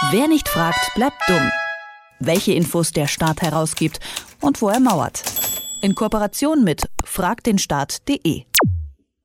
Wer nicht fragt, bleibt dumm. Welche Infos der Staat herausgibt und wo er mauert. In Kooperation mit fragdenstaat.de.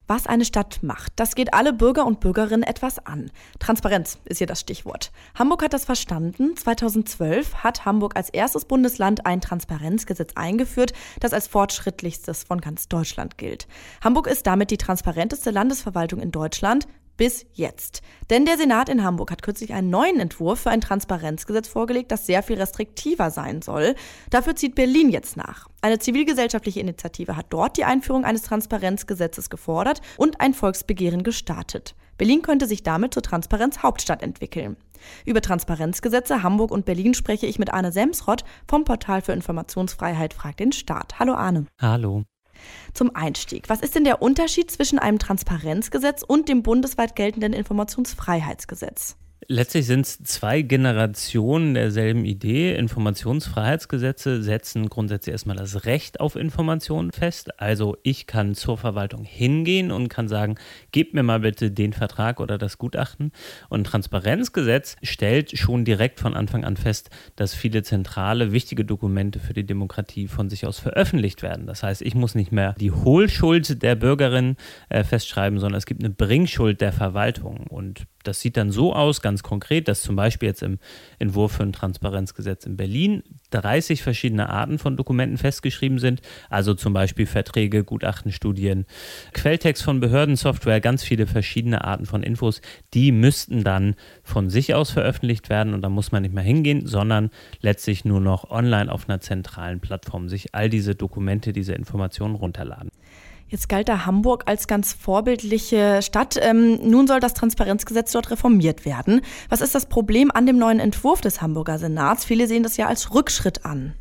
Was eine Stadt macht, das geht alle Bürger und Bürgerinnen etwas an. Transparenz ist hier das Stichwort. Hamburg hat das verstanden. 2012 hat Hamburg als erstes Bundesland ein Transparenzgesetz eingeführt, das als fortschrittlichstes von ganz Deutschland gilt. Hamburg ist damit die transparenteste Landesverwaltung in Deutschland bis jetzt. Denn der Senat in Hamburg hat kürzlich einen neuen Entwurf für ein Transparenzgesetz vorgelegt, das sehr viel restriktiver sein soll. Dafür zieht Berlin jetzt nach. Eine zivilgesellschaftliche Initiative hat dort die Einführung eines Transparenzgesetzes gefordert und ein Volksbegehren gestartet. Berlin könnte sich damit zur Transparenzhauptstadt entwickeln. Über Transparenzgesetze Hamburg und Berlin spreche ich mit Arne Semsrott vom Portal für Informationsfreiheit Fragt den Staat. Hallo Arne. Hallo. Zum Einstieg. Was ist denn der Unterschied zwischen einem Transparenzgesetz und dem bundesweit geltenden Informationsfreiheitsgesetz? Letztlich sind es zwei Generationen derselben Idee. Informationsfreiheitsgesetze setzen grundsätzlich erstmal das Recht auf Informationen fest. Also ich kann zur Verwaltung hingehen und kann sagen, gebt mir mal bitte den Vertrag oder das Gutachten. Und Transparenzgesetz stellt schon direkt von Anfang an fest, dass viele zentrale, wichtige Dokumente für die Demokratie von sich aus veröffentlicht werden. Das heißt, ich muss nicht mehr die Hohlschuld der Bürgerin äh, festschreiben, sondern es gibt eine Bringschuld der Verwaltung. Und das sieht dann so aus, ganz konkret, dass zum Beispiel jetzt im Entwurf für ein Transparenzgesetz in Berlin 30 verschiedene Arten von Dokumenten festgeschrieben sind. Also zum Beispiel Verträge, Gutachten, Studien, Quelltext von Behörden, Software, ganz viele verschiedene Arten von Infos. Die müssten dann von sich aus veröffentlicht werden und da muss man nicht mehr hingehen, sondern letztlich nur noch online auf einer zentralen Plattform sich all diese Dokumente, diese Informationen runterladen. Jetzt galt da Hamburg als ganz vorbildliche Stadt. Ähm, nun soll das Transparenzgesetz dort reformiert werden. Was ist das Problem an dem neuen Entwurf des Hamburger Senats? Viele sehen das ja als Rückschritt an.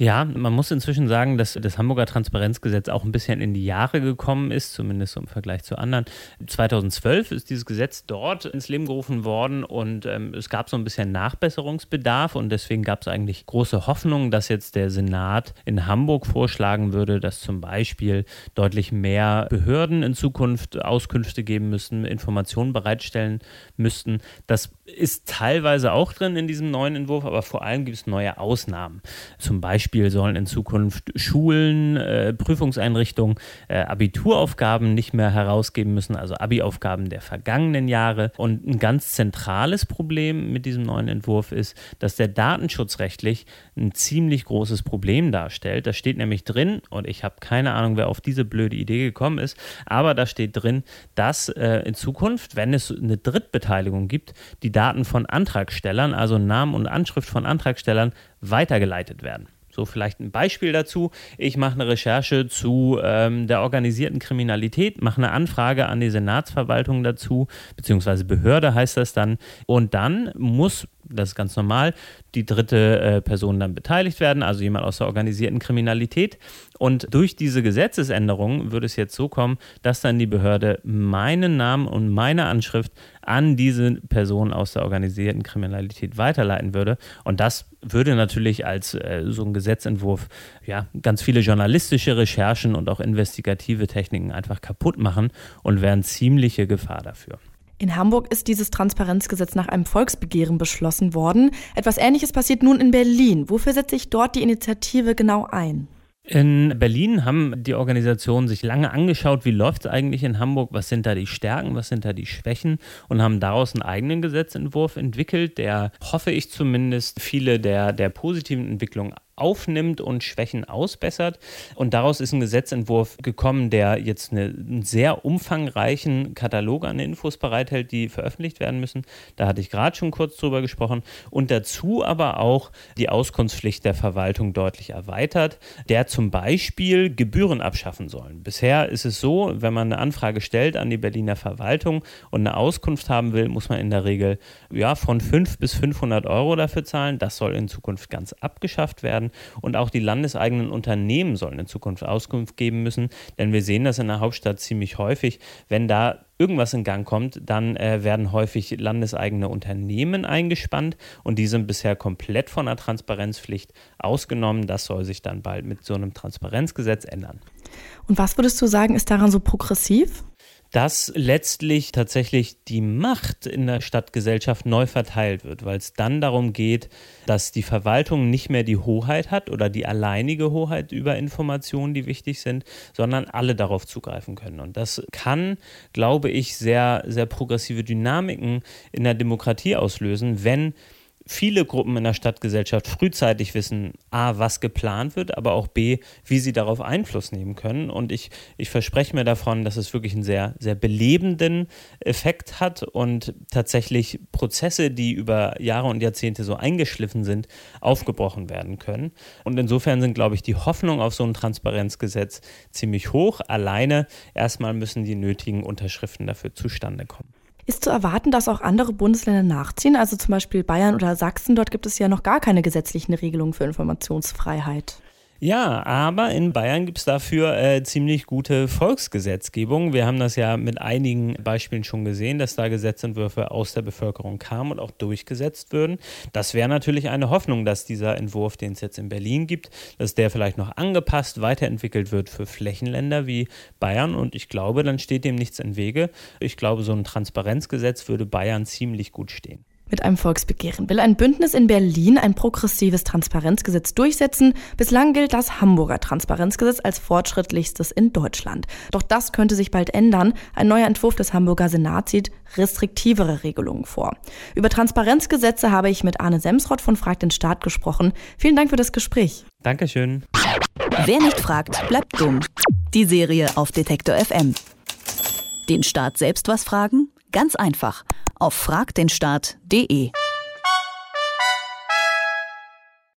Ja, man muss inzwischen sagen, dass das Hamburger Transparenzgesetz auch ein bisschen in die Jahre gekommen ist, zumindest im Vergleich zu anderen. 2012 ist dieses Gesetz dort ins Leben gerufen worden und ähm, es gab so ein bisschen Nachbesserungsbedarf und deswegen gab es eigentlich große Hoffnung, dass jetzt der Senat in Hamburg vorschlagen würde, dass zum Beispiel deutlich mehr Behörden in Zukunft Auskünfte geben müssen, Informationen bereitstellen müssten. Das ist teilweise auch drin in diesem neuen Entwurf, aber vor allem gibt es neue Ausnahmen. Zum Beispiel sollen in Zukunft Schulen, äh, Prüfungseinrichtungen äh, Abituraufgaben nicht mehr herausgeben müssen, also Abi-Aufgaben der vergangenen Jahre. Und ein ganz zentrales Problem mit diesem neuen Entwurf ist, dass der datenschutzrechtlich ein ziemlich großes Problem darstellt. Da steht nämlich drin, und ich habe keine Ahnung, wer auf diese blöde Idee gekommen ist, aber da steht drin, dass äh, in Zukunft, wenn es eine Drittbeteiligung gibt, die Daten von Antragstellern, also Namen und Anschrift von Antragstellern, weitergeleitet werden. So vielleicht ein Beispiel dazu. Ich mache eine Recherche zu ähm, der organisierten Kriminalität, mache eine Anfrage an die Senatsverwaltung dazu, beziehungsweise Behörde heißt das dann. Und dann muss das ist ganz normal, die dritte äh, Person dann beteiligt werden, also jemand aus der organisierten Kriminalität. Und durch diese Gesetzesänderung würde es jetzt so kommen, dass dann die Behörde meinen Namen und meine Anschrift an diese Person aus der organisierten Kriminalität weiterleiten würde. Und das würde natürlich als äh, so ein Gesetzentwurf ja ganz viele journalistische Recherchen und auch investigative Techniken einfach kaputt machen und wäre eine ziemliche Gefahr dafür. In Hamburg ist dieses Transparenzgesetz nach einem Volksbegehren beschlossen worden. Etwas Ähnliches passiert nun in Berlin. Wofür setzt sich dort die Initiative genau ein? In Berlin haben die Organisationen sich lange angeschaut, wie läuft es eigentlich in Hamburg, was sind da die Stärken, was sind da die Schwächen und haben daraus einen eigenen Gesetzentwurf entwickelt, der, hoffe ich zumindest, viele der, der positiven Entwicklungen aufnimmt und Schwächen ausbessert. Und daraus ist ein Gesetzentwurf gekommen, der jetzt eine, einen sehr umfangreichen Katalog an Infos bereithält, die veröffentlicht werden müssen. Da hatte ich gerade schon kurz drüber gesprochen. Und dazu aber auch die Auskunftspflicht der Verwaltung deutlich erweitert, der zum Beispiel Gebühren abschaffen soll. Bisher ist es so, wenn man eine Anfrage stellt an die Berliner Verwaltung und eine Auskunft haben will, muss man in der Regel ja, von 5 bis 500 Euro dafür zahlen. Das soll in Zukunft ganz abgeschafft werden. Und auch die landeseigenen Unternehmen sollen in Zukunft Auskunft geben müssen, denn wir sehen das in der Hauptstadt ziemlich häufig. Wenn da irgendwas in Gang kommt, dann äh, werden häufig landeseigene Unternehmen eingespannt und die sind bisher komplett von der Transparenzpflicht ausgenommen. Das soll sich dann bald mit so einem Transparenzgesetz ändern. Und was würdest du sagen, ist daran so progressiv? Dass letztlich tatsächlich die Macht in der Stadtgesellschaft neu verteilt wird, weil es dann darum geht, dass die Verwaltung nicht mehr die Hoheit hat oder die alleinige Hoheit über Informationen, die wichtig sind, sondern alle darauf zugreifen können. Und das kann, glaube ich, sehr, sehr progressive Dynamiken in der Demokratie auslösen, wenn viele Gruppen in der Stadtgesellschaft frühzeitig wissen, a, was geplant wird, aber auch b, wie sie darauf Einfluss nehmen können. Und ich, ich verspreche mir davon, dass es wirklich einen sehr, sehr belebenden Effekt hat und tatsächlich Prozesse, die über Jahre und Jahrzehnte so eingeschliffen sind, aufgebrochen werden können. Und insofern sind, glaube ich, die Hoffnung auf so ein Transparenzgesetz ziemlich hoch. Alleine erstmal müssen die nötigen Unterschriften dafür zustande kommen. Ist zu erwarten, dass auch andere Bundesländer nachziehen, also zum Beispiel Bayern oder Sachsen. Dort gibt es ja noch gar keine gesetzlichen Regelungen für Informationsfreiheit. Ja, aber in Bayern gibt es dafür äh, ziemlich gute Volksgesetzgebung. Wir haben das ja mit einigen Beispielen schon gesehen, dass da Gesetzentwürfe aus der Bevölkerung kamen und auch durchgesetzt würden. Das wäre natürlich eine Hoffnung, dass dieser Entwurf, den es jetzt in Berlin gibt, dass der vielleicht noch angepasst, weiterentwickelt wird für Flächenländer wie Bayern. Und ich glaube, dann steht dem nichts im Wege. Ich glaube, so ein Transparenzgesetz würde Bayern ziemlich gut stehen mit einem Volksbegehren will ein Bündnis in Berlin ein progressives Transparenzgesetz durchsetzen. Bislang gilt das Hamburger Transparenzgesetz als fortschrittlichstes in Deutschland. Doch das könnte sich bald ändern. Ein neuer Entwurf des Hamburger Senats sieht restriktivere Regelungen vor. Über Transparenzgesetze habe ich mit Arne Semsrott von Frag den Staat gesprochen. Vielen Dank für das Gespräch. Dankeschön. Wer nicht fragt, bleibt dumm. Die Serie auf Detektor FM. Den Staat selbst was fragen? Ganz einfach auf fragdenstaat.de.